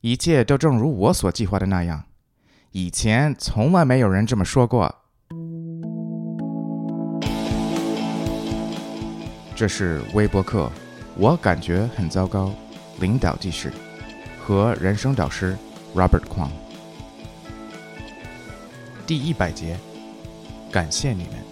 一切都正如我所计划的那样。以前从来没有人这么说过。这是微博课，我感觉很糟糕。领导记事和人生导师 Robert Kwong。第一百节，感谢你们。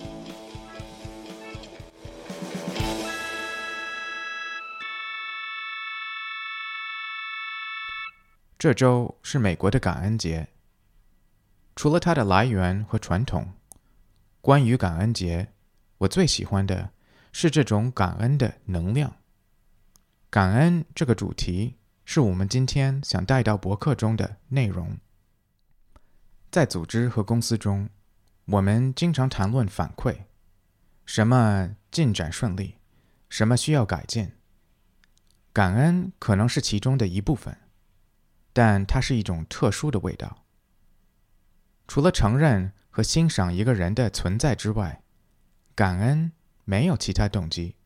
这周是美国的感恩节。除了它的来源和传统，关于感恩节，我最喜欢的是这种感恩的能量。感恩这个主题是我们今天想带到博客中的内容。在组织和公司中，我们经常谈论反馈，什么进展顺利，什么需要改进。感恩可能是其中的一部分，但它是一种特殊的味道。除了承认和欣赏一个人的存在之外，感恩没有其他动机。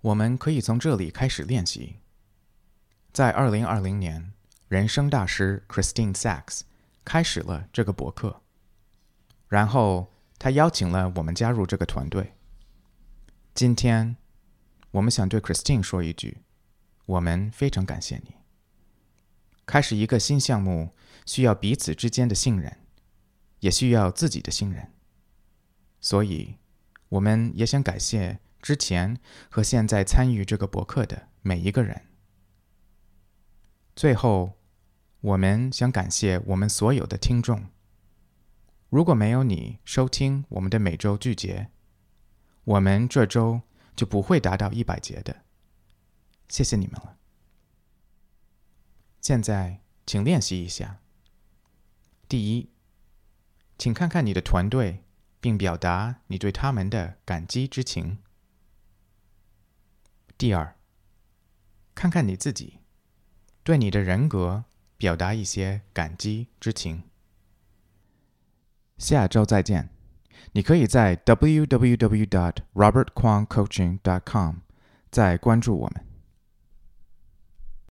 我们可以从这里开始练习。在二零二零年，人生大师 Christine Sachs 开始了这个博客，然后他邀请了我们加入这个团队。今天，我们想对 Christine 说一句：我们非常感谢你。开始一个新项目。需要彼此之间的信任，也需要自己的信任。所以，我们也想感谢之前和现在参与这个博客的每一个人。最后，我们想感谢我们所有的听众。如果没有你收听我们的每周剧节，我们这周就不会达到一百节的。谢谢你们了。现在，请练习一下。第一，请看看你的团队，并表达你对他们的感激之情。第二，看看你自己，对你的人格表达一些感激之情。下周再见。你可以在 www.robertquangcoaching.com 再关注我们。